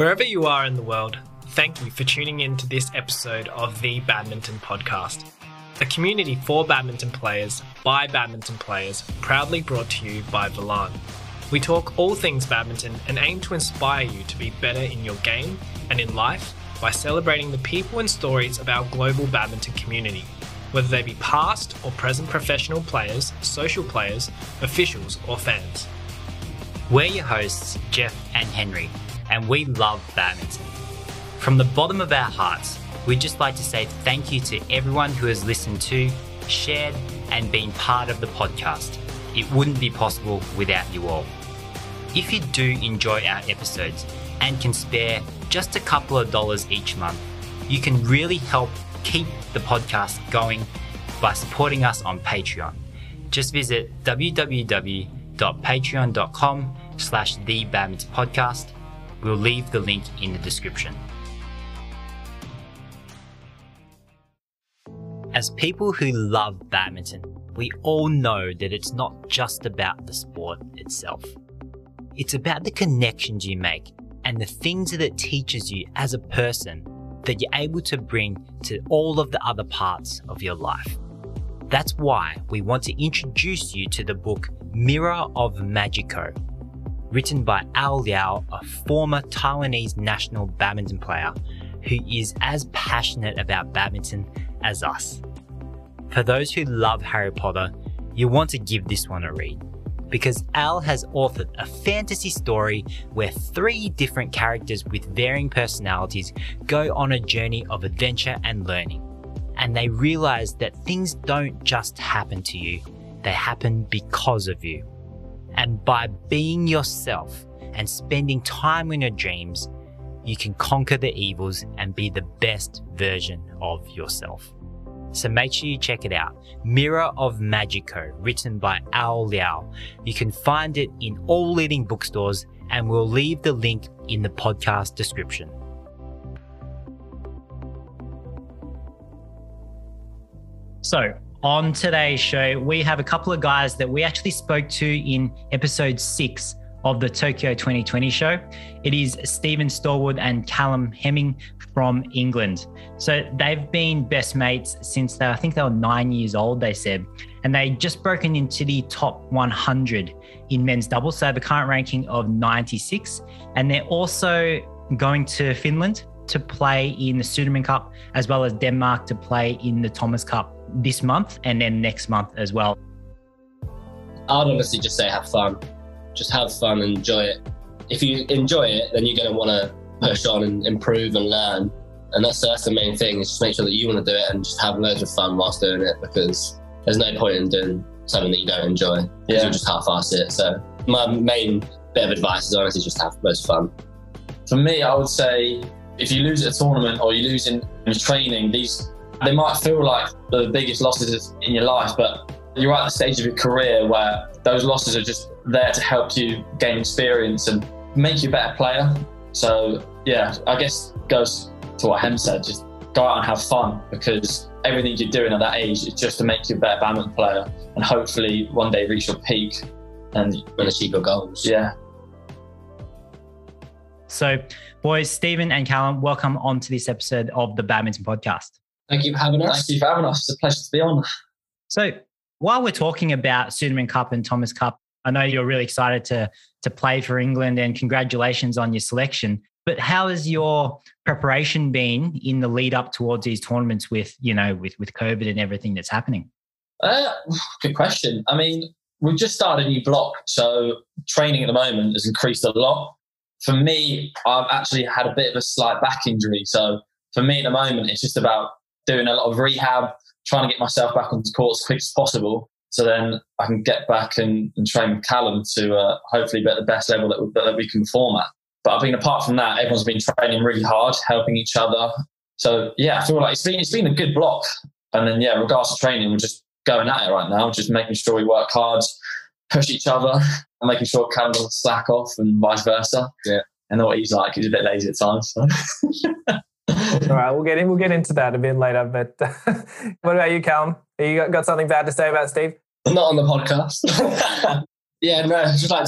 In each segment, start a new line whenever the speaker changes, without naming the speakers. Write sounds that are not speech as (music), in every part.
Wherever you are in the world, thank you for tuning in to this episode of the Badminton Podcast, a community for badminton players by badminton players, proudly brought to you by Volant. We talk all things badminton and aim to inspire you to be better in your game and in life by celebrating the people and stories of our global badminton community, whether they be past or present professional players, social players, officials, or fans.
We're your hosts, Jeff and Henry, and we love badminton. From the bottom of our hearts, we'd just like to say thank you to everyone who has listened to, shared, and been part of the podcast. It wouldn't be possible without you all. If you do enjoy our episodes and can spare just a couple of dollars each month, you can really help keep the podcast going by supporting us on Patreon. Just visit www.patreon.com slash the badminton podcast. We'll leave the link in the description. As people who love badminton, we all know that it's not just about the sport itself. It's about the connections you make and the things that it teaches you as a person that you're able to bring to all of the other parts of your life. That's why we want to introduce you to the book Mirror of Magico, written by Al Liao, a former Taiwanese national badminton player who is as passionate about badminton as us. For those who love Harry Potter, you want to give this one a read because Al has authored a fantasy story where three different characters with varying personalities go on a journey of adventure and learning. And they realize that things don't just happen to you, they happen because of you. And by being yourself and spending time in your dreams, you can conquer the evils and be the best version of yourself. So make sure you check it out. Mirror of Magico, written by Ao Liao. You can find it in all leading bookstores, and we'll leave the link in the podcast description. So, on today's show, we have a couple of guys that we actually spoke to in episode six of the Tokyo 2020 show. It is Steven Stallwood and Callum Hemming from England. So they've been best mates since they, I think they were nine years old, they said. And they just broken into the top 100 in men's doubles. So they have a current ranking of 96. And they're also going to Finland to play in the Sudirman Cup, as well as Denmark to play in the Thomas Cup this month and then next month as well.
I'd honestly just say have fun just have fun and enjoy it. If you enjoy it, then you're going to want to push on and improve and learn. And that's, that's the main thing is just make sure that you want to do it and just have loads of fun whilst doing it because there's no point in doing something that you don't enjoy because yeah. you just half-ass it. So my main bit of advice is honestly just have most fun.
For me, I would say if you lose at a tournament or you lose in, in training, these they might feel like the biggest losses in your life, but you're at the stage of your career where those losses are just there to help you gain experience and make you a better player. So yeah, I guess goes to what Hem said, just go out and have fun because everything you're doing at that age is just to make you a better badminton player and hopefully one day reach your peak and,
and achieve your goals.
Yeah.
So, boys, Steven and Callum, welcome on to this episode of the Badminton Podcast.
Thank you for having us.
Thank you for having us. It's a pleasure to be on.
So, while we're talking about Sudirman Cup and Thomas Cup, I know you're really excited to to play for England and congratulations on your selection. But how has your preparation been in the lead up towards these tournaments with, you know, with, with COVID and everything that's happening?
Uh, good question. I mean, we've just started a new block. So training at the moment has increased a lot. For me, I've actually had a bit of a slight back injury. So for me at the moment, it's just about doing a lot of rehab, trying to get myself back onto the court as quick as possible. So then I can get back and, and train with Callum to uh, hopefully be at the best level that we, that we can perform at. But I mean, apart from that, everyone's been training really hard, helping each other. So yeah, I feel like it's been it's been a good block. And then yeah, regards to training, we're just going at it right now, just making sure we work hard, push each other, and (laughs) making sure Callum doesn't slack off, and vice versa.
Yeah,
I know what he's like. He's a bit lazy at times. So. (laughs)
All right, we'll get in. We'll get into that a bit later. But (laughs) what about you, Callum? You got, something bad to say about Steve?
Not on the podcast. (laughs) yeah, no, just like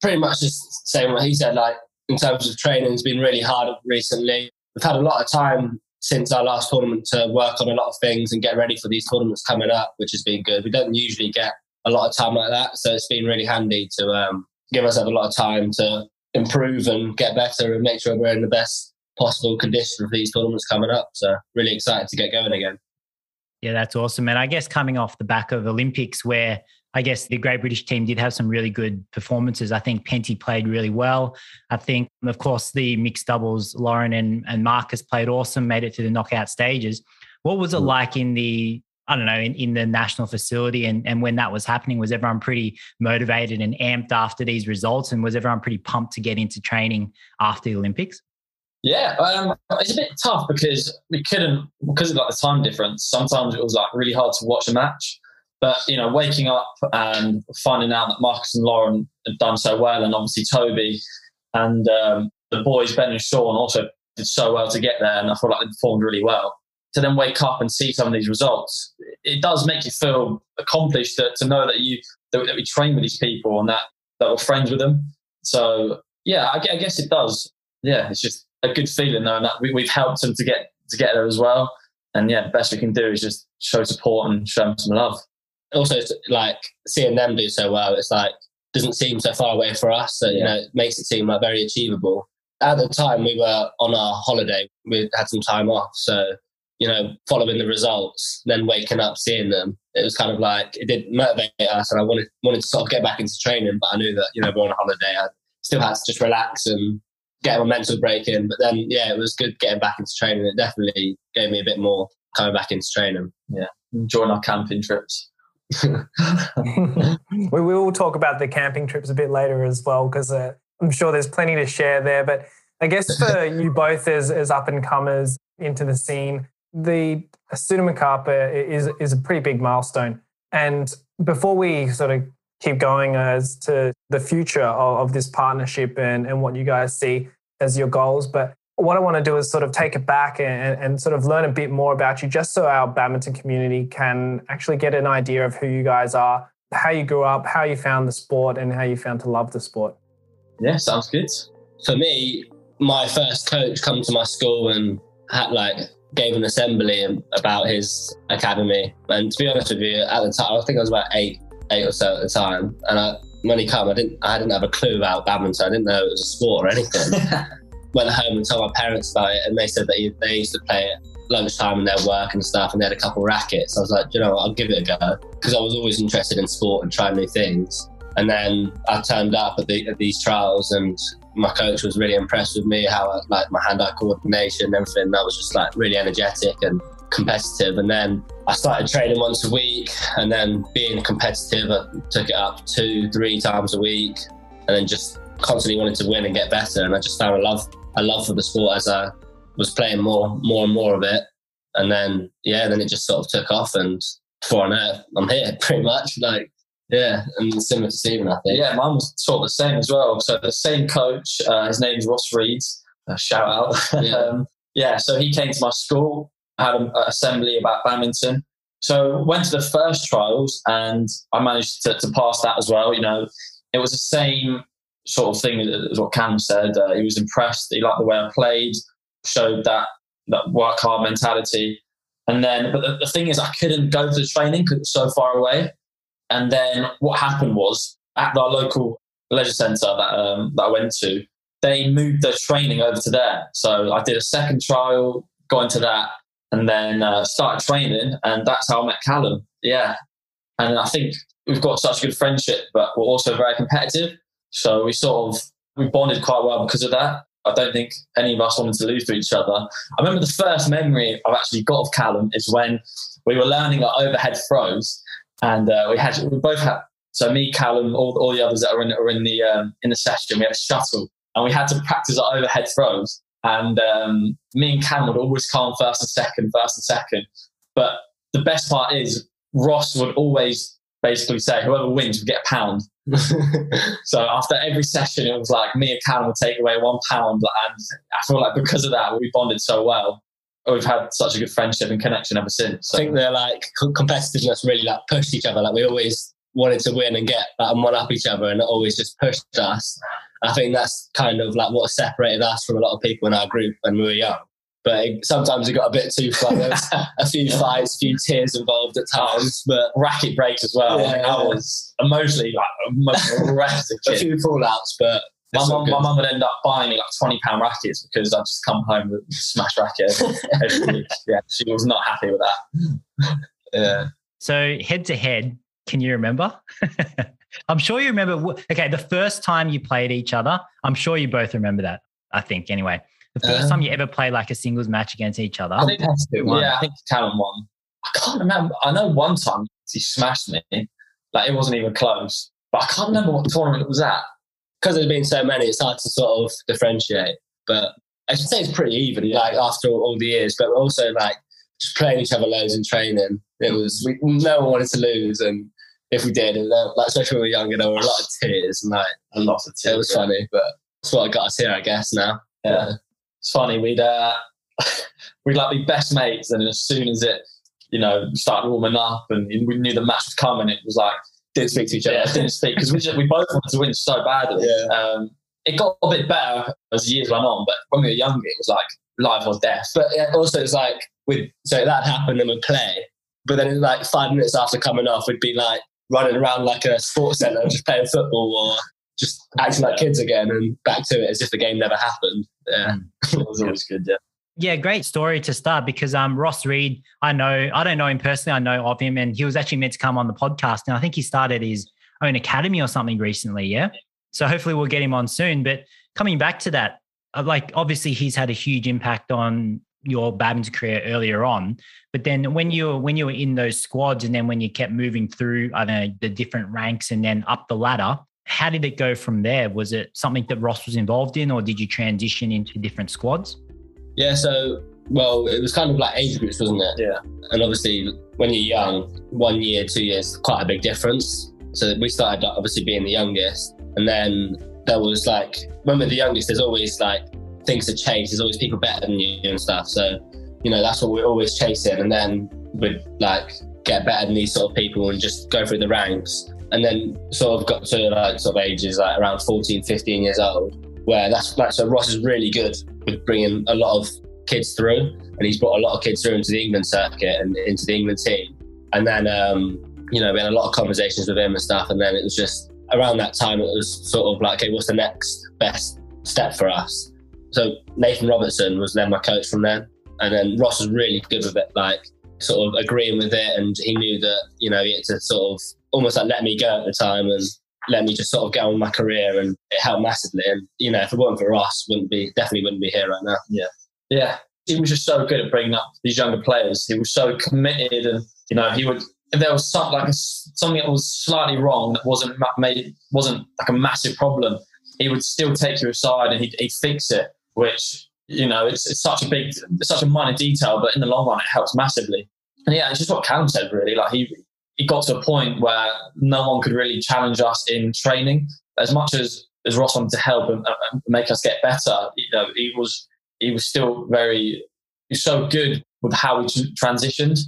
pretty much just saying what he said. Like in terms of training it's been really hard recently. We've had a lot of time since our last tournament to work on a lot of things and get ready for these tournaments coming up, which has been good. We don't usually get a lot of time like that, so it's been really handy to um, give ourselves a lot of time to improve and get better and make sure we're in the best possible condition for these tournaments coming up. So really excited to get going again.
Yeah, that's awesome. And I guess coming off the back of Olympics, where I guess the Great British team did have some really good performances. I think Penty played really well. I think, of course, the mixed doubles, Lauren and, and Marcus played awesome, made it to the knockout stages. What was it mm. like in the I don't know, in, in the national facility and, and when that was happening, was everyone pretty motivated and amped after these results? And was everyone pretty pumped to get into training after the Olympics?
Yeah, um, it's a bit tough because we couldn't, because of like the time difference, sometimes it was like really hard to watch a match. But you know, waking up and finding out that Marcus and Lauren had done so well, and obviously Toby and um, the boys Ben and Sean also did so well to get there, and I feel like they performed really well. To then wake up and see some of these results, it does make you feel accomplished to, to know that you that, that we train with these people and that that we're friends with them. So yeah, I, I guess it does. Yeah, it's just a good feeling knowing that we, we've helped them to get to get there as well. And yeah, the best we can do is just show support and show them some love
also like seeing them do so well, it's like doesn't seem so far away for us. So, you know, it makes it seem like very achievable. At the time we were on our holiday, we had some time off. So, you know, following the results, then waking up, seeing them, it was kind of like it did motivate us and I wanted wanted to sort of get back into training, but I knew that, you know, we're on a holiday. I still had to just relax and get my mental break in. But then yeah, it was good getting back into training. It definitely gave me a bit more coming back into training.
Yeah. Enjoying our camping trips. (laughs)
we, we will talk about the camping trips a bit later as well, because uh, I'm sure there's plenty to share there. But I guess for (laughs) you both as, as up and comers into the scene, the Sudirman is, is a pretty big milestone. And before we sort of keep going as to the future of, of this partnership and, and what you guys see as your goals, but what I want to do is sort of take it back and, and, sort of learn a bit more about you, just so our badminton community can actually get an idea of who you guys are, how you grew up, how you found the sport, and how you found to love the sport.
Yeah, sounds good.
For me, my first coach come to my school and had like gave an assembly about his academy. And to be honest with you, at the time, I think I was about eight, eight or so at the time. And I, when he came, I didn't, I didn't have a clue about badminton. I didn't know it was a sport or anything. (laughs) went home and told my parents about it, and they said that they used to play it lunchtime in their work and stuff, and they had a couple rackets. I was like, you know what, I'll give it a go because I was always interested in sport and trying new things. And then I turned up at, the, at these trials, and my coach was really impressed with me, how I, like my hand-eye coordination and everything. That was just like really energetic and competitive. And then I started training once a week, and then being competitive, I took it up two, three times a week, and then just constantly wanted to win and get better. And I just found a love a love for the sport as I was playing more, more and more of it. And then, yeah, then it just sort of took off. And before I know I'm here (laughs) pretty much. Like, yeah, and similar to Steven, I think.
Yeah, mine was sort of the same as well. So the same coach, uh, his name's Ross Reed. Uh, shout out. Yeah. (laughs) um, yeah, so he came to my school, had an assembly about badminton. So went to the first trials and I managed to, to pass that as well. You know, it was the same sort of thing as what Cam said. Uh, he was impressed. He liked the way I played, showed that that work hard mentality. And then, but the, the thing is, I couldn't go to the training because it was so far away. And then what happened was at our local leisure centre that um, that I went to, they moved their training over to there. So I did a second trial, got into that, and then uh, started training, and that's how I met Callum. Yeah, and I think we've got such a good friendship, but we're also very competitive. So we sort of we bonded quite well because of that. I don't think any of us wanted to lose to each other. I remember the first memory I've actually got of Callum is when we were learning our overhead throws, and uh, we had we both had so me, Callum, all, all the others that are in, were in the um, in the session. We had a shuttle, and we had to practice our overhead throws. And um, me and Cam would always come first and second, first and second. But the best part is Ross would always basically say, whoever wins would get a pound. (laughs) so after every session, it was like me and Callum would take away one pound, and I feel like because of that, we bonded so well. We've had such a good friendship and connection ever since.
So. I think they're like competitiveness really like pushed each other. Like we always wanted to win and get like, one up each other, and it always just pushed us. I think that's kind of like what separated us from a lot of people in our group when we were young. But it, sometimes it got a bit too far. There was (laughs) a few fights, a few tears involved at times, but
Racket breaks as well.
Yeah,
I,
yeah.
I was emotionally like emotional wreck (laughs) a
a few fallouts. But
My
it's
mum, my mum would end up buying me like twenty pound rackets because I'd just come home with a smash racket. (laughs) Yeah, she was not happy with that. Yeah,
So head to head, can you remember? I'm sure you remember. Okay, the first time you played each other, I'm sure you both remember that. I think anyway. The first
Um,
time you ever played like a singles match against each other.
I think that's
one.
yeah, I think Callum won. I can't remember. I know one time he smashed me, like it wasn't even close. But I can't remember what tournament it was at.
because there's been so many, it's hard to sort of differentiate. But I should say it's pretty even, like after all, all the years. But also like just playing each other loads in training. It was we, no one wanted to lose, and if we did, and there- like especially when we were younger, there were a lot of tears, and like
A lot of tears.
it was
yeah.
funny. But that's what got us here, I guess. Now,
Yeah. It's funny. We'd uh, (laughs) we'd like be best mates, and as soon as it, you know, started warming up, and we knew the match was coming, it was like
didn't speak to each other.
yeah, didn't speak because we just, we both wanted to win so badly.
Yeah.
Um, it got a bit better as years went on, but when we were younger, it was like life or death.
But yeah, also it's like with so that happened and we'd play. But then like five minutes after coming off, we'd be like running around like a sports centre, just playing football or just acting like kids again and back to it as if the game never happened. Yeah. (laughs)
It was always good. Yeah.
Yeah, great story to start because um Ross Reed, I know I don't know him personally, I know of him, and he was actually meant to come on the podcast. And I think he started his own academy or something recently. Yeah. So hopefully we'll get him on soon. But coming back to that, uh, like obviously he's had a huge impact on your badminton career earlier on. But then when you were when you were in those squads and then when you kept moving through, I don't know, the different ranks and then up the ladder, how did it go from there? Was it something that Ross was involved in, or did you transition into different squads?
Yeah, so well, it was kind of like age groups, wasn't it?
Yeah.
And obviously, when you're young, one year, two years, quite a big difference. So we started obviously being the youngest, and then there was like when we're the youngest, there's always like things to chase. There's always people better than you and stuff. So you know that's what we're always chasing, and then we'd like get better than these sort of people and just go through the ranks. And then sort of got to like sort of ages like around 14, 15 years old, where that's like so Ross is really good with bringing a lot of kids through, and he's brought a lot of kids through into the England circuit and into the England team. And then, um, you know, we had a lot of conversations with him and stuff. And then it was just around that time, it was sort of like, okay, what's the next best step for us? So Nathan Robertson was then my coach from then, and then Ross was really good with it, like sort of agreeing with it, and he knew that you know he had to sort of almost like let me go at the time and let me just sort of get on my career, and it helped massively. And you know, if it weren't for Ross, wouldn't be definitely wouldn't be here right now.
Yeah. Yeah. He was just so good at bringing up these younger players. He was so committed, and you know, he would. If there was something like something that was slightly wrong that wasn't made wasn't like a massive problem, he would still take you aside and he'd, he'd fix it. Which you know, it's, it's such a big, such a minor detail, but in the long run, it helps massively. And yeah, it's just what Callum said. Really, like he he got to a point where no one could really challenge us in training as much as as Ross wanted to help and, and make us get better. You know, he was he was still very he's so good with how we tr- transitioned.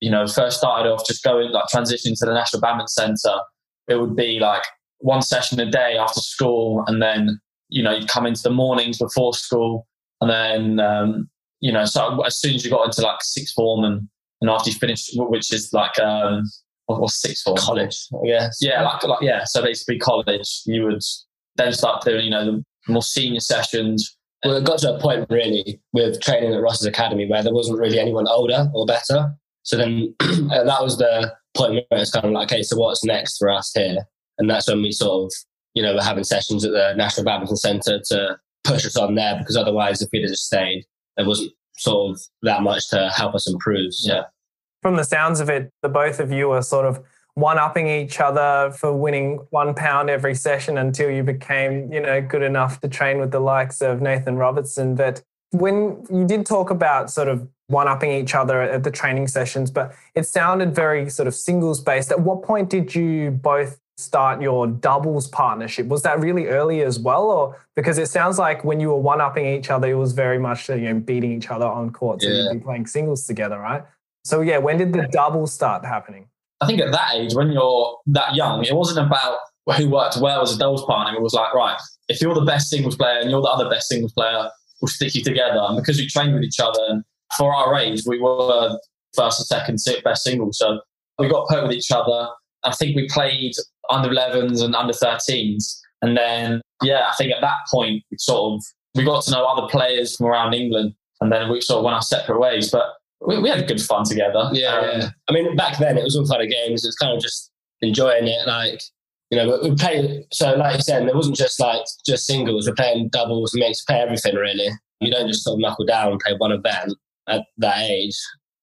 You know, first started off just going like transitioning to the National Badminton Centre. It would be like one session a day after school, and then you know you'd come into the mornings before school, and then um, you know so as soon as you got into like sixth form and and after you finished, which is like um, was sixth form
College, I guess.
yeah, like, like yeah. So basically, college, you would then start doing you know the more senior sessions.
Well, it got to a point really with training at Ross's Academy where there wasn't really anyone older or better. So then (clears throat) that was the point where it's kind of like, okay, so what's next for us here? And that's when we sort of, you know, we're having sessions at the National Badminton Centre to push us on there because otherwise, if we'd have just stayed, there wasn't sort of that much to help us improve. So.
Yeah.
From the sounds of it, the both of you are sort of one upping each other for winning one pound every session until you became, you know, good enough to train with the likes of Nathan Robertson. But when you did talk about sort of one upping each other at the training sessions, but it sounded very sort of singles based. At what point did you both start your doubles partnership? Was that really early as well? Or because it sounds like when you were one upping each other, it was very much, you know, beating each other on court. So
Yeah.
you'd be playing singles together, right? So yeah, when did the doubles start happening?
I think at that age, when you're that young, it wasn't about who worked well as a doubles partner. It was like, right, if you're the best singles player and you're the other best singles player, we'll stick you together. And because we trained with each other, and for our age, we were first and second best singles. So we got put with each other. I think we played under 11s and under 13s. And then, yeah, I think at that point, we sort of we got to know other players from around England, and then we sort of went our separate ways. But we, we had good fun together.
Yeah, um, yeah. I mean, back then it was all kind of games. It was kind of just enjoying it. Like, you know, we played. So, like you said, it wasn't just like just singles. We're playing doubles and makes play everything really. You don't just sort of knuckle down and play one event at that age.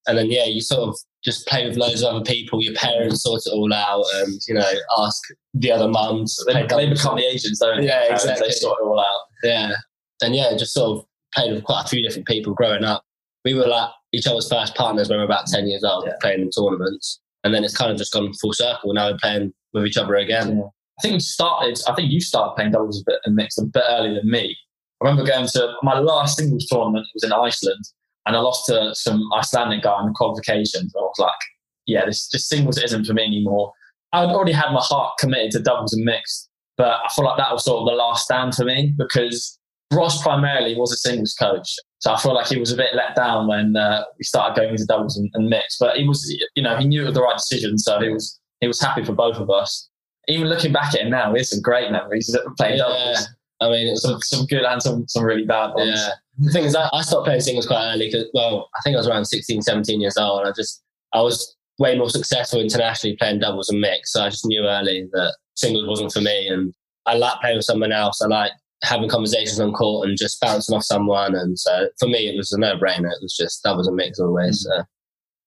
And then yeah, you sort of just play with loads of other people. Your parents sort it all out, and you know, ask the other mums.
They, they become the agents, don't
they? Yeah, exactly.
They sort it all out.
Yeah, and yeah, just sort of played with quite a few different people growing up. We were like each other's first partners when we were about ten years old, yeah. playing in tournaments, and then it's kind of just gone full circle. Now we're playing with each other again.
Yeah. I think we started. I think you started playing doubles a bit and mixed a bit earlier than me. I remember going to my last singles tournament. It was in Iceland, and I lost to some Icelandic guy in the qualifications. I was like, yeah, this just singles isn't for me anymore. I'd already had my heart committed to doubles and mixed, but I feel like that was sort of the last stand for me because Ross primarily was a singles coach. So I feel like he was a bit let down when uh, we started going into doubles and, and mixed. But he was, you know, he knew it was the right decision. So he was he was happy for both of us. Even looking back at it now, it's some great memories playing yeah. doubles.
I mean,
some, some good and some, some really bad ones.
Yeah. The thing is, I, I stopped playing singles quite early because, well, I think I was around 16, 17 years old. And I just, I was way more successful internationally playing doubles and mix. So I just knew early that singles wasn't for me. And I like playing with someone else. I like having conversations on court and just bouncing off someone. And so for me, it was a no brainer. It was just doubles and mix always. So.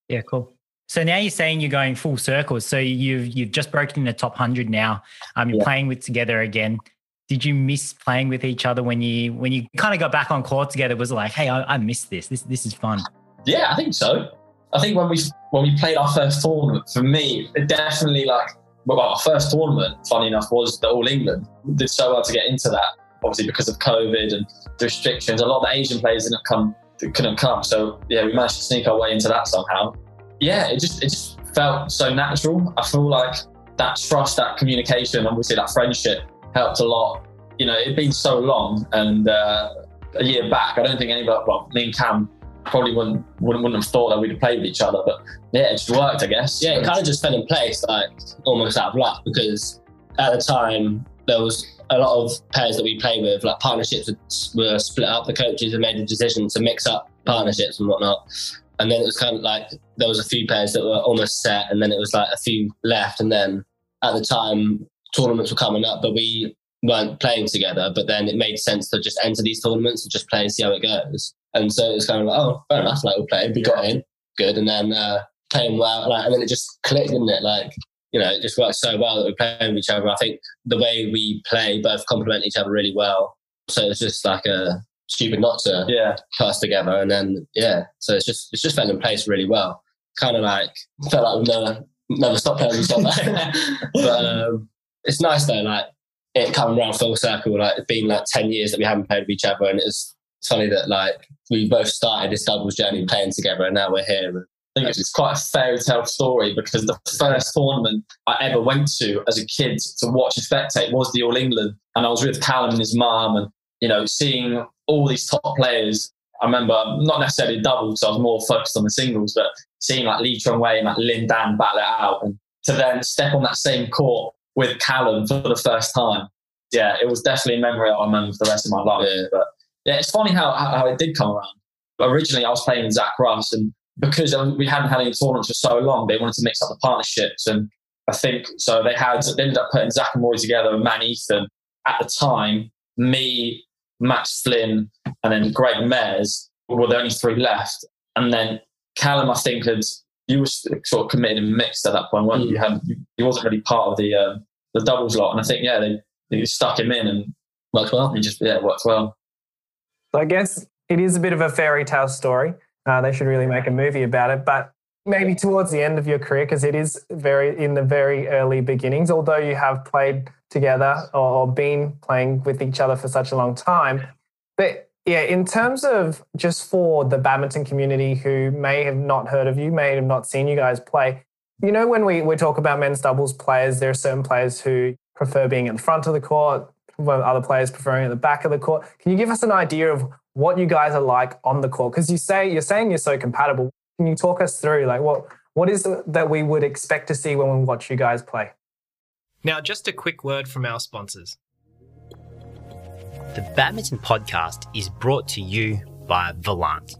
Yeah, cool. So now you're saying you're going full circle. So you've you've just broken in the top hundred now. Um, you're yeah. playing with together again did you miss playing with each other when you when you kind of got back on court together? Was like, hey, I, I missed this. This this is fun.
Yeah, I think so. I think when we when we played our first tournament, for me, it definitely like well, our first tournament, funny enough, was the All England. We did so well to get into that, obviously because of COVID and the restrictions. A lot of the Asian players didn't come, couldn't come. So yeah, we managed to sneak our way into that somehow. Yeah, it just it just felt so natural. I feel like that trust, that communication, obviously that friendship helped a lot. You know, it'd been so long, and uh, a year back, I don't think any anybody, well, me and Cam probably wouldn't, wouldn't wouldn't have thought that we'd have played with each other. But yeah, it just worked, I guess.
Yeah, it kind of just fell in place, like almost out of luck, because at the time there was a lot of pairs that we played with, like partnerships were split up. The coaches had made a decision to mix up partnerships and whatnot. And then it was kind of like there was a few pairs that were almost set, and then it was like a few left. And then at the time, tournaments were coming up, but we weren't playing together. But then it made sense to just enter these tournaments and just play and see how it goes. And so it was kind of like, oh, fair enough. Like we'll play. We got in, good, and then uh, playing well. Like, and then it just clicked, didn't it? Like you know, it just worked so well that we playing with each other. I think the way we play both complement each other really well. So it's just like a stupid not to
yeah
us together. And then yeah, so it's just it's just fell in place really well. Kind of like felt like we never never stopped playing other. (laughs) but um, it's nice though, like it coming around full circle. Like it's been like ten years that we haven't played with each other, and it's funny that like we both started this doubles journey playing together, and now we're here.
I think it's quite a fairy tale story because the first tournament I ever went to as a kid to watch and spectate was the All England, and I was with Callum and his mum, and you know seeing all these top players. I remember not necessarily doubles, I was more focused on the singles, but seeing like Lee Chong Wei and like Lin Dan battle it out, and to then step on that same court with Callum for the first time. Yeah, it was definitely a memory that I'll remember for the rest of my life. Yeah. But yeah, it's funny how, how it did come around. Originally, I was playing with Zach Russ, and because we hadn't had any tournaments for so long, they wanted to mix up the partnerships. And I think so. They had they ended up putting Zach and Roy together with Man Ethan. At the time, me, Max Flynn, and then Greg Mairs were the only three left. And then Callum, I think, had you were sort of committed and mixed at that point, weren't you? You, had, you wasn't really part of the um, the doubles lot, and I think yeah, they, they stuck him in and worked well. He just yeah, worked well.
I guess it is a bit of a fairy tale story. Uh, they should really make a movie about it, but maybe towards the end of your career, because it is very in the very early beginnings. Although you have played together or been playing with each other for such a long time, but yeah, in terms of just for the badminton community who may have not heard of you, may have not seen you guys play, you know, when we, we talk about men's doubles players, there are certain players who prefer being at the front of the court, other players preferring at the back of the court. Can you give us an idea of what you guys are like on the court? Because you say you're saying you're so compatible. Can you talk us through like what what is it that we would expect to see when we watch you guys play?
Now, just a quick word from our sponsors.
The Badminton Podcast is brought to you by Volant.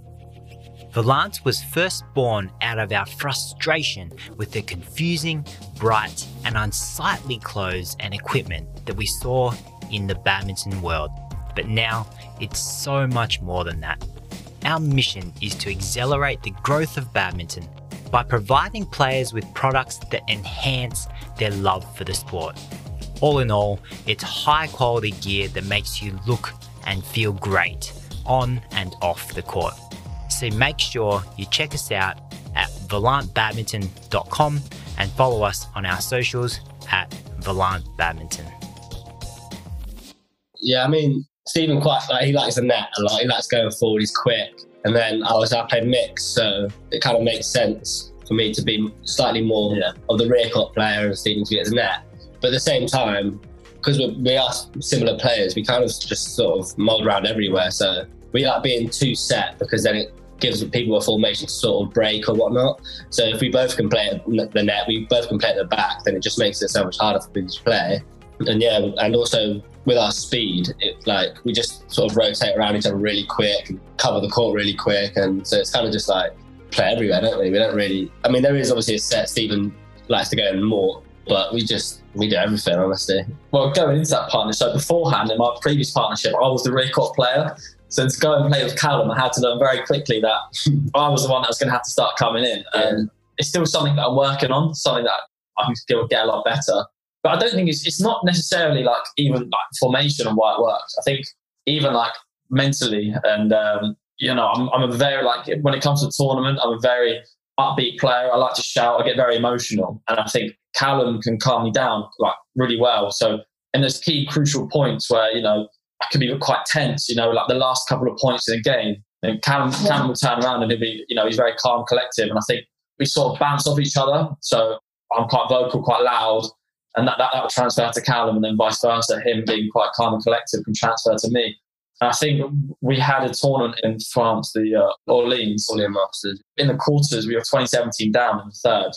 Volant was first born out of our frustration with the confusing, bright, and unsightly clothes and equipment that we saw in the badminton world. But now it's so much more than that. Our mission is to accelerate the growth of badminton by providing players with products that enhance their love for the sport. All in all, it's high quality gear that makes you look and feel great on and off the court. So make sure you check us out at volantbadminton.com and follow us on our socials at Volant Badminton.
Yeah, I mean, Steven quite like he likes the net a lot. He likes going forward. He's quick. And then I was I played mix, so it kind of makes sense for me to be slightly more
Yeah.
of the rear court player and Steven to get the net. But at the same time, because we are similar players, we kind of just sort of mold around everywhere. So we like being too set because then it gives people a formation to sort of break or whatnot. So if we both can play at the net, we both can play at the back, then it just makes it so much harder for people to play. And yeah, and also with our speed, it like we just sort of rotate around each other really quick, and cover the court really quick, and so it's kind of just like play everywhere, don't we? We don't really. I mean, there is obviously a set. Steven likes to go in more, but we just we do everything honestly.
Well, going into that partnership, so beforehand in my previous partnership, I was the rear court player. So to go and play with Callum, I had to learn very quickly that (laughs) I was the one that was going to have to start coming in. And it's still something that I'm working on, something that I can still get a lot better. But I don't think it's, it's not necessarily like even like formation and why it works. I think even like mentally and, um, you know, I'm, I'm a very like, when it comes to tournament, I'm a very upbeat player. I like to shout. I get very emotional. And I think Callum can calm me down like really well. So in those key crucial points where, you know, I can be quite tense, you know, like the last couple of points in the game. And Callum, Callum will turn around and he'll be, you know, he's very calm, collective. And I think we sort of bounce off each other. So I'm quite vocal, quite loud. And that, that, that will transfer to Callum and then vice versa. Him being quite calm and collective can transfer to me. And I think we had a tournament in France, the uh, Orleans,
Orleans Masters.
in the quarters, we were 2017 down in the third.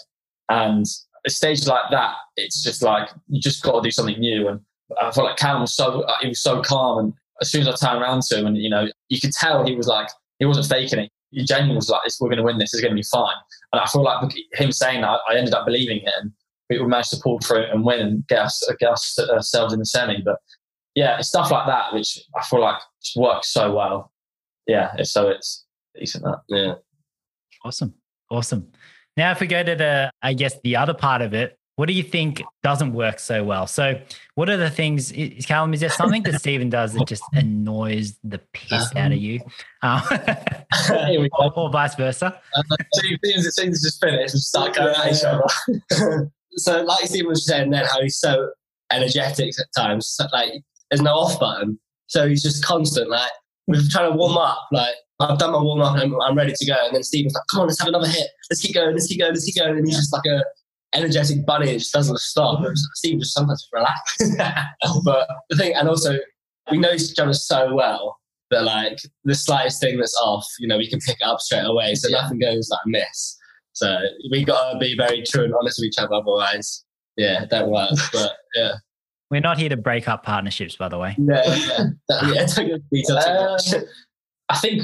And a stage like that, it's just like, you just got to do something new. And I felt like Callum was so, uh, he was so calm. And as soon as I turned around to him, and, you know, you could tell he was like, he wasn't faking it. He genuinely was like, we're going to win this. It's going to be fine. And I feel like him saying that, I ended up believing it. And we managed to pull through and win and get, us, get us, ourselves in the semi. But yeah, it's stuff like that, which I feel like just works so well. Yeah, so it's decent that.
Yeah.
Awesome. Awesome. Now, if we go to the, I guess, the other part of it, what do you think doesn't work so well? So, what are the things, is, Callum, is there something that Steven does that just annoys the piss out of you? Um, (laughs)
Here we go. (laughs)
or vice versa?
Two things, as soon as it's finished, we start going at each other. (laughs)
so like Steven was saying then how he's so energetic at times like there's no off button so he's just constant like we're trying to warm up like I've done my warm up and I'm, I'm ready to go. And then Steven's like come on let's have another hit. Let's keep going let's keep going let's keep going. And he's just like a energetic bunny it just doesn't stop. Steven just sometimes relax. (laughs) But the thing and also we know each other so well that like the slightest thing that's off you know we can pick it up straight away. So
Yeah.
nothing goes like miss. So we got to be very true and honest with each other, otherwise, yeah, it don't work. (laughs) But yeah,
We're not here to break up partnerships, by the way.
yeah, yeah, that, yeah (laughs)
I think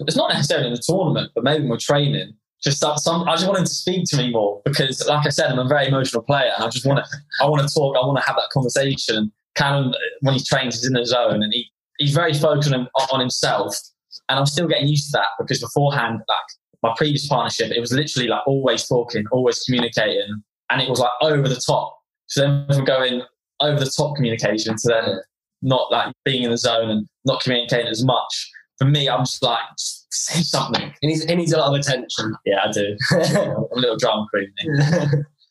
it's not necessarily in the tournament, but maybe my training. Just that some, I just want him to speak to me more because, like I said, I'm a very emotional player, and I just want to, I want to talk, I want to have that conversation. Callum, when he trains, he's in the zone, and he, he's very focused on, on himself. And I'm still getting used to that because beforehand, like my previous partnership, it was literally like always talking, always communicating, and it was like over the top. So then from going over the top communication to then not like being in the zone and not communicating as much. For me, I'm just like, just say something.
He needs, he needs a lot of attention.
Yeah, I do. I'm (laughs) a little drama queen.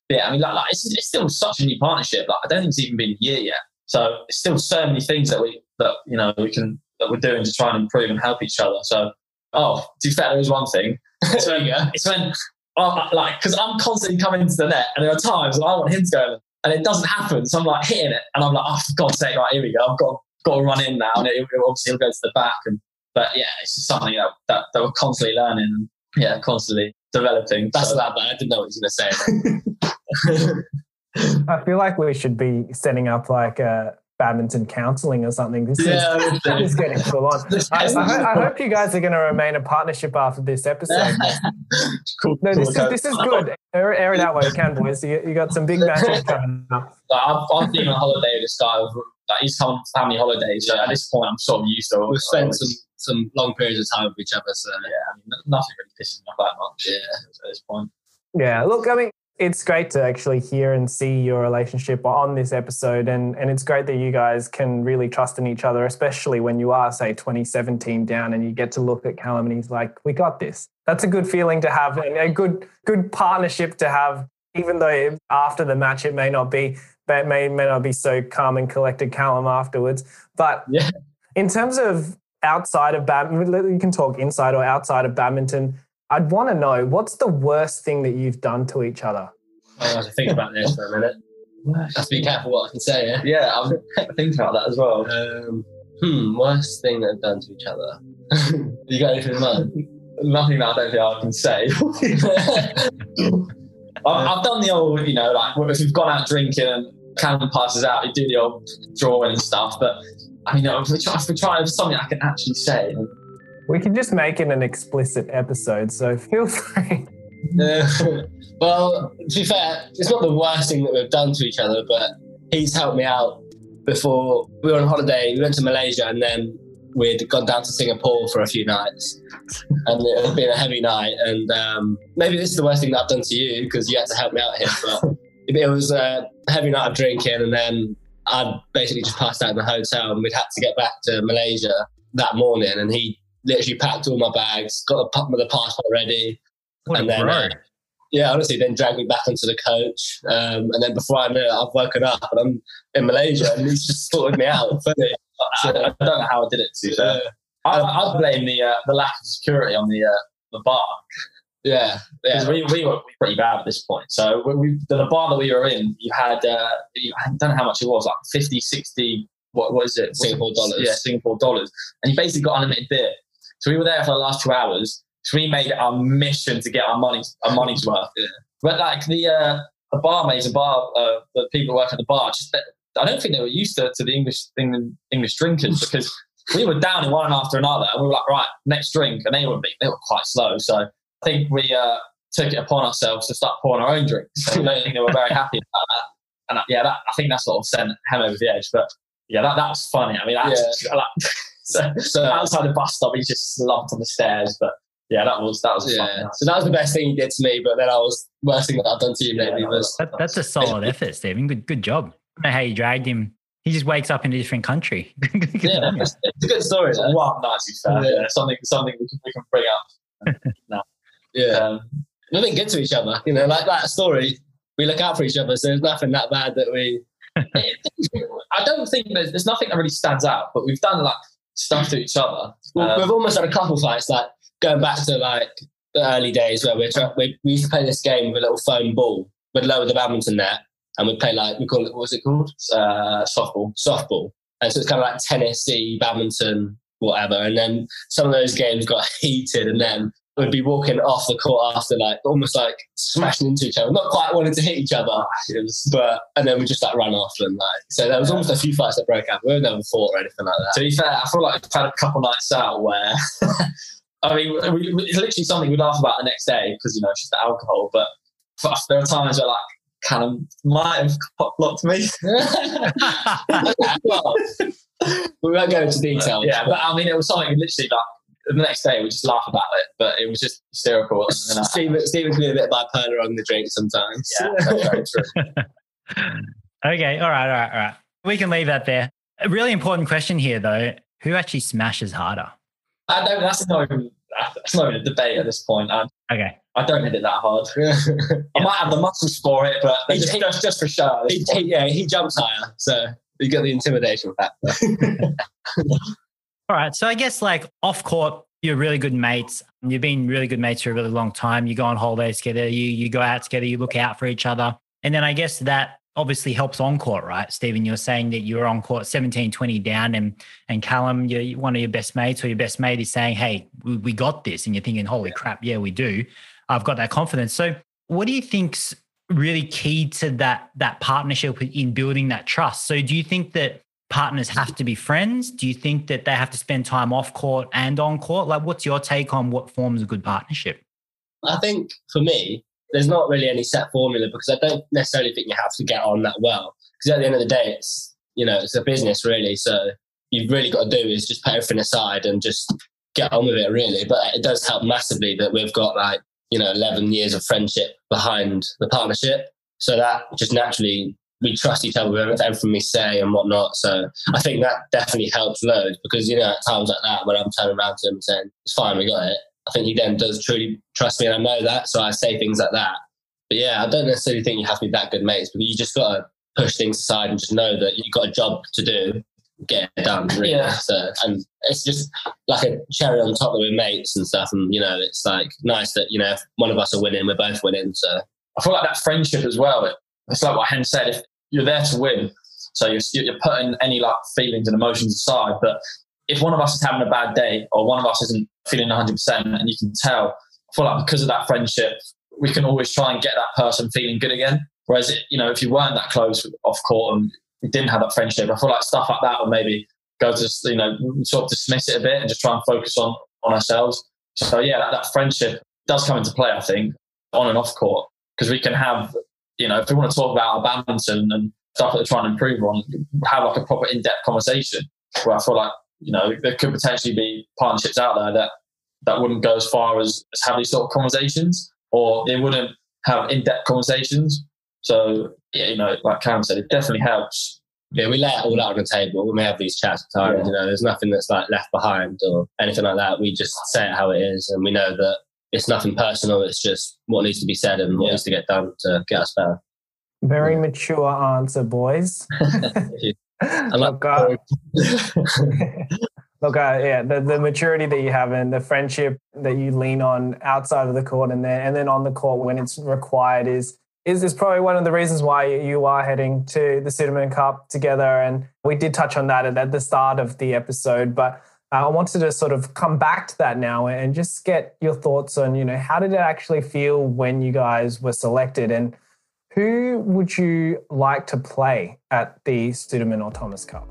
Yeah, I mean, like, like it's, it's still such a new partnership. Like, I don't think it's even been a year yet. So it's still so many things that we that you know we can that we're doing to try and improve and help each other. So, oh, to be fair, there is one thing. It's when, it's when oh, like because I'm constantly coming to the net, and there are times when I want him to go. and it doesn't happen. So I'm like hitting it, and I'm like, oh, for God's sake, right, here we go. I've got got to run in now, and it, it obviously will go to the back. And but yeah, it's just something that that, that we're constantly learning, and yeah, constantly developing.
That's
So-
that, but I didn't know what he was going to say.
I feel like we should be setting up like a badminton counseling or something. This is (laughs) this is getting full on. I, I, I (laughs) hope you guys are going to remain a partnership after this episode.
cool.
No, this
cool.
is this is good. Air, air it out while you can, boys. You, you got some big (laughs) matches coming up.
Like, I'm, I've been on holiday with this guy. Like, he's come on family holidays. so at this point, I'm sort of used to. it.
We've spent some, some long periods of time with each other, so
yeah, I mean, nothing really pisses me off that much.
yeah.
at this point.
Yeah, look, I mean, it's great to actually hear and see your relationship on this episode, and and it's great that you guys can really trust in each other, especially when you are, say, 2017 down, and you get to look at Callum and he's like, "We got this." That's a good feeling to have, and a good good partnership to have, even though after the match it may not be, but it may may not be so calm and collected, Callum afterwards. But
Yeah.
in terms of outside of badminton, you can talk inside or outside of badminton. I'd want to know what's the worst thing that you've done to each other.
I have to think about this for a minute. I have to be careful what I can say, yeah?
Yeah, I'm (laughs) thinking about that as well.
Um, hmm, worst thing that I've done to each other. (laughs) you got anything in mind?
Nothing that I don't think I can say. (laughs) I've, I've done the old, you know, like if we've gone out drinking and Callum passes out, you do the old drawing and stuff. But I mean, if we try, if we try something I can actually say,
We can just make it an explicit episode, so feel (laughs) free. (laughs)
Well, to be fair, it's not the worst thing that we've done to each other, but he's helped me out before we were on holiday. We went to Malaysia and then we'd gone down to Singapore for a few nights. And it had been a heavy night. And um, maybe this is the worst thing that I've done to you because you had to help me out here. But (laughs) it was a heavy night of drinking. And then I'd basically just passed out in the hotel and we'd had to get back to Malaysia that morning. And he literally packed all my bags, got the, pa- the passport ready.
What a
and then,
bro.
uh, yeah, honestly, then dragged me back onto the coach. Um, and then before I knew it, I've woken up and I'm in Malaysia and he's just sorted me out fully.
I, I don't know how I did it. To be fair. I, I blame the uh, the lack of security on the uh, the bar.
Yeah, yeah.
we, we were pretty bad at this point. So we, we, the, the bar that we were in, you had, uh, you, I don't know how much it was, like 50, 60, what, what is it?
Singapore dollars.
Yeah, Singapore dollars. And you basically got unlimited beer. So we were there for the last two hours. So we made it our mission to get our money, our money's worth.
Yeah.
But like the, uh, the barmaids and bar, uh, the people who work at the bar, just, I don't think they were used to, to the English thing, English drinkers because we were down in one after another and we were like, right, next drink. And they were, big- they were quite slow. So I think we uh, took it upon ourselves to start pouring our own drinks. So I don't think they were very happy about that. And uh, yeah, that, I think that sort of sent him over the edge. But yeah, that, that was funny. I mean, that's (laughs) like, so,
So,
outside the bus stop, he just slumped on the stairs. But yeah, that was that was
yeah.
fun.
So that was the best thing he did to me, but then I was worst thing that I've done to you maybe
Yeah,
was
That, that's a (laughs) solid effort, Steven. Good, good job. I don't know how you dragged him. He just wakes up in a different country. (laughs)
Yeah, it's, it's a good story.
It's
though.
one night, to be fair.
Yeah.
Yeah, something something we can, we can bring up.
Yeah,
Um,
been good to each other. You know, like that story. We look out for each other, so there's nothing that bad that we. (laughs)
I don't think there's, there's nothing that really stands out, but we've done like stuff to each other.
Well,
Um,
we've almost had a couple fights, like going back to like the early days where we're try- we, we used to play this game with a little foam ball. We'd lower the badminton net and we'd play like we call it what was it called?
uh, softball.
Softball. And so it's kind of like tennis, badminton, whatever. And then some of those games got (laughs) heated, and then we'd be walking off the court after like almost like smashing into each other, not quite wanting to hit each other. Was, but and then we just like run off and like so there was almost a few fights that broke out. We were never fought or anything like that.
To be fair, I feel like we've had a couple nights out where, (laughs) I mean, we, we, it's literally something we laugh about the next day because you know it's just the alcohol. But there are times where like kind of might have blocked me. (laughs) (laughs)
well, we won't go into detail.
yeah, but I mean, it was something literally like the next day we just laugh about it, but it was just hysterical. And
Steven, Steven can be a bit bipolar on the drink sometimes.
yeah, that's very true. (laughs)
okay. All right. All right. All right. We can leave that there. A really important question here, though. Who actually smashes harder?
I don't. That's not even. That's not even a debate at this point. I,
Okay.
I don't hit it that hard. (laughs) I might have the muscles for it, but
He-
just,
he-
just, just for show.
he, he- yeah, he jumps higher, so you got the intimidation factor. (laughs)
All right. So I guess like off court, you're really good mates. You've been really good mates for a really long time. You go on holidays together. You you go out together. You look out for each other. And then I guess that obviously helps on court, right? Steven, you're saying that you're on court 17, 20 down, and and Callum, you're one of your best mates or your best mate is saying, Hey, we, we got this. And you're thinking, Holy crap, yeah, we do. I've got that confidence. So what do you think's really key to that that partnership in building that trust? So do you think that partners have to be friends? Do you think that they have to spend time off court and on court? Like what's your take on what forms a good partnership?
I think for me, there's not really any set formula because I don't necessarily think you have to get on that well. Because at the end of the day, it's you know it's a business really. So you've really got to do is just put everything aside and just get on with it really. But it does help massively that we've got like you know 11 years of friendship behind the partnership. So that just naturally we trust each other with everything we say and whatnot. So I think that definitely helps loads because you know at times like that when I'm turning around to him saying it's fine, we got it I think he then does truly trust me, and I know that, so I say things like that. But yeah, I don't necessarily think you have to be that good mates, but you just got to push things aside and just know that you've got a job to do, get it done. Really. Yeah. So, and it's just like a cherry on top that we're mates and stuff, and you know, it's like nice that you know if one of us are winning, we're both winning. So
I feel like that friendship as well. It's like what Hem said: if you're there to win, so you're, you're putting any like feelings and emotions aside, but if one of us is having a bad day or one of us isn't feeling 100% and you can tell, I feel like because of that friendship, we can always try and get that person feeling good again. Whereas, you know, if you weren't that close off court and you didn't have that friendship, I feel like stuff like that would maybe go to, you know, sort of dismiss it a bit and just try and focus on, on ourselves. So, yeah, that, that friendship does come into play, I think, on and off court, because we can have, you know, if we want to talk about our badminton and stuff that we're trying to improve on, have like a proper in depth conversation where I feel like you know, there could potentially be partnerships out there that that wouldn't go as far as, as have these sort of conversations, or they wouldn't have in-depth conversations. So, yeah, you know, like Cam said, it definitely helps.
Yeah, we lay it all out on the table when we have these chats at times. Yeah. You know, there's nothing that's like left behind or anything like that. We just say it how it is, and we know that it's nothing personal. It's just what needs to be said and what yeah. needs to get done to get us better.
Very mature answer, boys. (laughs) (laughs) look, uh, (laughs) look, uh, yeah, the, the maturity that you have and the friendship that you lean on outside of the court and then and then on the court when it's required is is is probably one of the reasons why you are heading to the Sudirman Cup together. And we did touch on that at, the start of the episode, but. Uh, I wanted to sort of come back to that now and just get your thoughts on, you know, how did it actually feel when you guys were selected? And who would you like to play at the Sudirman or Thomas Cup?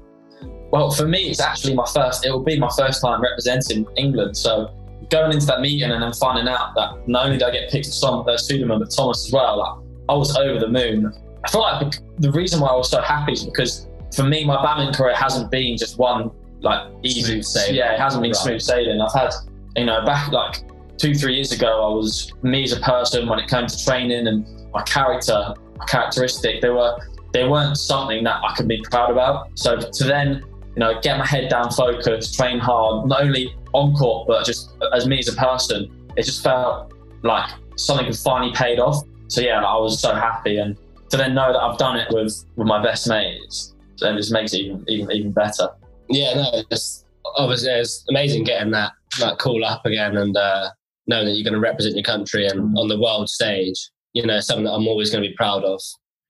Well, for me, it's actually my first. It will be my first time representing England. So going into that meeting and then finding out that not only did I get picked at uh, Sudirman, but Thomas as well, like, I was over the moon. I feel like the reason why I was so happy is because for me, my badminton career hasn't been just one like easy sailing. Yeah, it hasn't been right. smooth sailing. I've had, you know, back like two, three years ago, I was me as a person when it came to training and my character, my characteristic, they were they weren't something that I could be proud about. So to then, you know, get my head down, focus, train hard, not only on court but just as me as a person, it just felt like something had finally paid off. So yeah, I was so happy, and to then know that I've done it with with my best mates, then just makes it even even even better.
Yeah, no, it's obviously it's amazing getting that that call up again and uh, knowing that you're going to represent your country and mm. on the world stage you know, something that I'm always going to be proud of.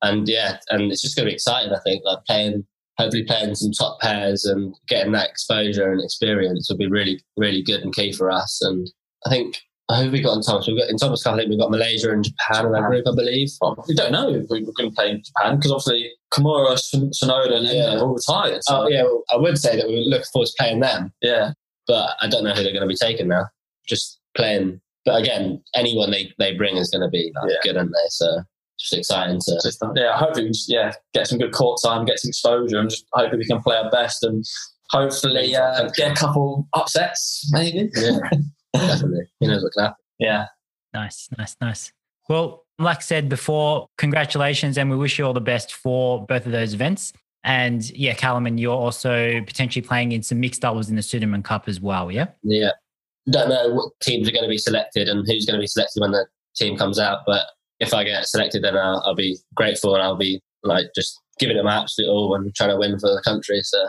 And yeah, and it's just going to be exciting. I think like playing, hopefully playing some top pairs and getting that exposure and experience will be really, really good and key for us. And I think who have we got in Thomas? We've got in Thomas Cup. I think we've got Malaysia and Japan in that group, I believe.
We don't know if we're going to play in Japan because obviously Kimura, Sonoda, and yeah. are all retired.
So. Oh yeah, well, I would say that we look forward to playing them.
Yeah,
but I don't know who they're going to be taking now. Just playing but again, anyone they, they bring is going to be like, yeah. good, aren't they? So just exciting to.
Just, yeah, hopefully we just, yeah, get some good court time, get some exposure, and just hopefully we can play our best and hopefully uh, get a couple upsets, maybe.
Yeah, (laughs) definitely. Who knows what can?
Yeah.
Nice, nice, nice. Well, like I said before, congratulations, and we wish you all the best for both of those events. And yeah, Callum, and you're also potentially playing in some mixed doubles in the Sudirman Cup as well, yeah?
Yeah, don't know what teams are going to be selected and who's going to be selected when the team comes out. But if I get selected, then I'll, I'll be grateful and I'll be like just giving it my absolute all and trying to win for the country. So,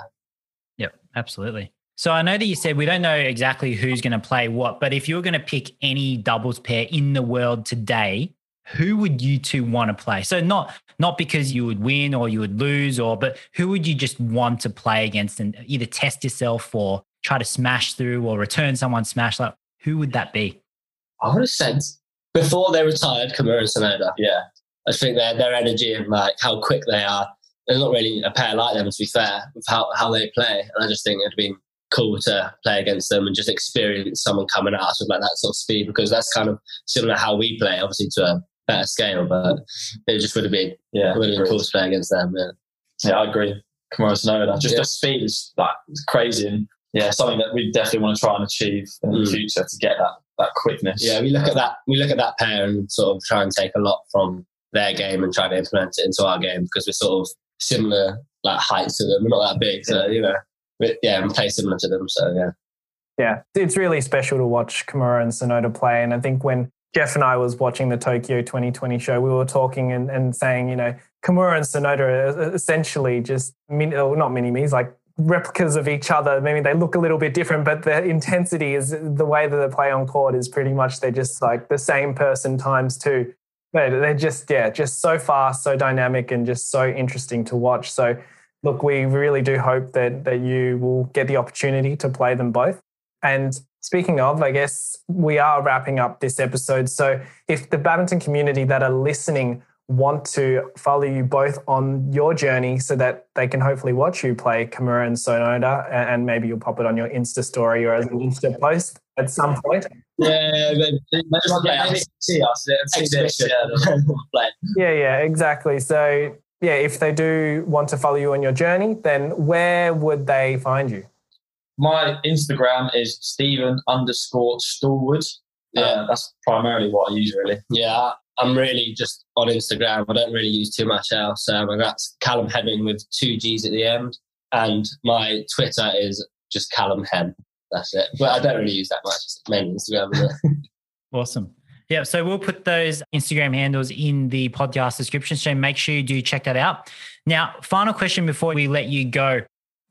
yeah, absolutely. So I know that you said we don't know exactly who's going to play what, but if you were going to pick any doubles pair in the world today, who would you two want to play? So not not because you would win or you would lose, or but who would you just want to play against and either test yourself or try to smash through or return someone's smash? Like who would that be?
I would have said before they retired, Kimura and Sonoda.
Yeah.
I think their their energy and like how quick they are. There's not really a pair like them to be fair with how, how they play. And I just think it'd been cool to play against them and just experience someone coming at us with like that sort of speed because that's kind of similar how we play, obviously to a better scale, but it just would have been
Yeah.
it would have been cool to play against them. Yeah.
Yeah, I agree. Kimura Sonoda. Just
Yeah.
the speed is like crazy and yeah, something that we definitely want to try and achieve in the
Mm.
future to get that that quickness.
Yeah, we look at that we look at that pair and sort of try and take a lot from their game and try to implement it into our game because we're sort of similar like heights to them. We're not that big, so you know, yeah, and play similar to them. So yeah,
Yeah, it's really special to watch Kimura and Sonoda play. And I think when Jeff and I was watching the Tokyo 2020 show, we were talking and, and saying, you know, Kimura and Sonoda are essentially just mini, not mini me's, like replicas of each other. Maybe they look a little bit different, but the intensity is the way that they play on court is pretty much they're just like the same person times two. They're just, yeah, just so fast, so dynamic, and just so interesting to watch. So, look, we really do hope that that you will get the opportunity to play them both. And speaking of, I guess we are wrapping up this episode. So if the badminton community that are listening want to follow you both on your journey so that they can hopefully watch you play Kimura and Sonoda, and maybe you'll pop it on your Insta story or as an Insta post at some point.
yeah. Exhibition.
Yeah.
Yeah, yeah, exactly. So yeah, if they do want to follow you on your journey, then where would they find you?
My Instagram is Steven underscore Stallwood.
Yeah.
Uh, that's primarily what I use, really.
Yeah, I- I'm really just on Instagram. I don't really use too much else. Um, and that's Callum Hemming with two G's at the end. And my Twitter is just Callum Hen. That's it. But I don't really use that much. It's mainly Instagram. Isn't it? (laughs)
Awesome. Yeah, so we'll put those Instagram handles in the podcast description. So make sure you do check that out. Now, final question before we let you go.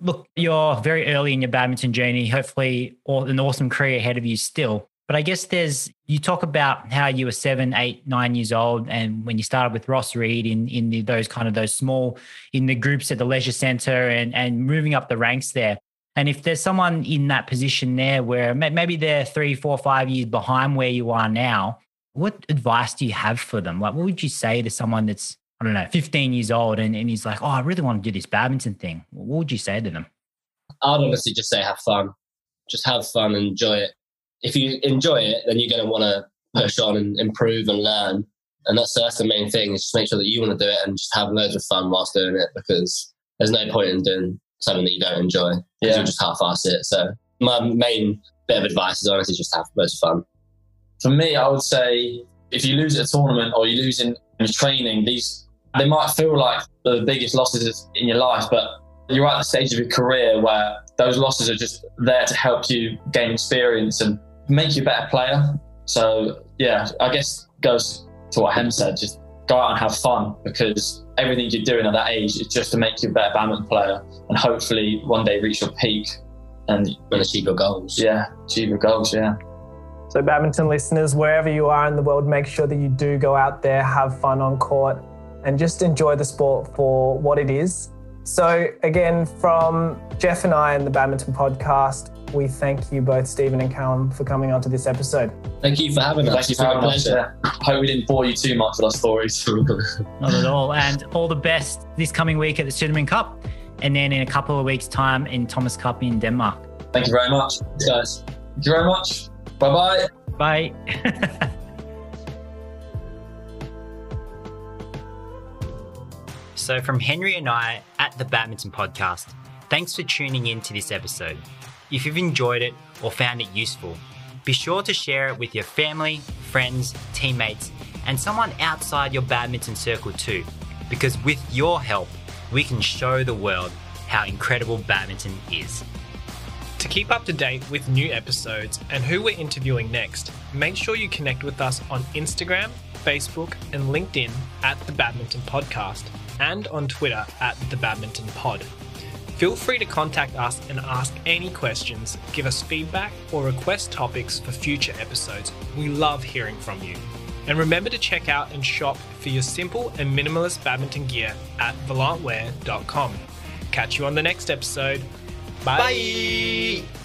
Look, you're very early in your badminton journey. Hopefully, an awesome career ahead of you still. But I guess there's you talk about how you were seven, eight, nine years old, and when you started with Ross Reed in in the, those kind of those small in the groups at the leisure centre and and moving up the ranks there. And if there's someone in that position there where maybe they're three, four, five years behind where you are now, what advice do you have for them? Like, what would you say to someone that's, I don't know, 15 years old and, and he's like, oh, I really want to do this badminton thing? What would you say to them?
I'd honestly just say have fun. Just have fun and enjoy it. If you enjoy it, then you're going to want to push on and improve and learn. And that's, that's the main thing is just make sure that you want to do it and just have loads of fun whilst doing it because there's no point in doing something that you don't enjoy because
Yeah.
you'll just half-ass it. So my main bit of advice is honestly just have loads of fun.
For me, I would say if you lose at a tournament or you lose in, in training, these they might feel like the biggest losses in your life, but you're at the stage of your career where those losses are just there to help you gain experience and make you a better player. So yeah, I guess goes to what Hem said, just go out and have fun because everything you're doing at that age is just to make you a better badminton player and hopefully one day reach your peak and
And achieve your goals.
yeah, achieve your goals. Yeah.
So, badminton listeners, wherever you are in the world, make sure that you do go out there, have fun on court, and just enjoy the sport for what it is. So, again, from Jeff and I and the Badminton Podcast, we thank you both, Steven and Callum, for coming onto this episode.
Thank you for having us.
Thank you
It's
for having us.
pleasure.
Yeah. Hope we didn't bore you too much with our stories. (laughs)
Not at all. And all the best this coming week at the Sudirman Cup and then in a couple of weeks' time in Thomas Cup in Denmark.
Thank you very much.
Guys.
Thank you very much. Bye bye. (laughs)
Bye.
So, from Henry and I at the Badminton Podcast, thanks for tuning in to this episode. If you've enjoyed it or found it useful, be sure to share it with your family, friends, teammates, and someone outside your badminton circle too, because with your help, we can show the world how incredible badminton is.
To keep up to date with new episodes and who we're interviewing next, make sure you connect with us on Instagram, Facebook, and LinkedIn at The Badminton Podcast and on Twitter at The Badminton Pod. Feel free to contact us and ask any questions, give us feedback, or request topics for future episodes. We love hearing from you. And remember to check out and shop for your simple and minimalist badminton gear at volantwear.com. Catch you on the next episode. Bye.
Bye.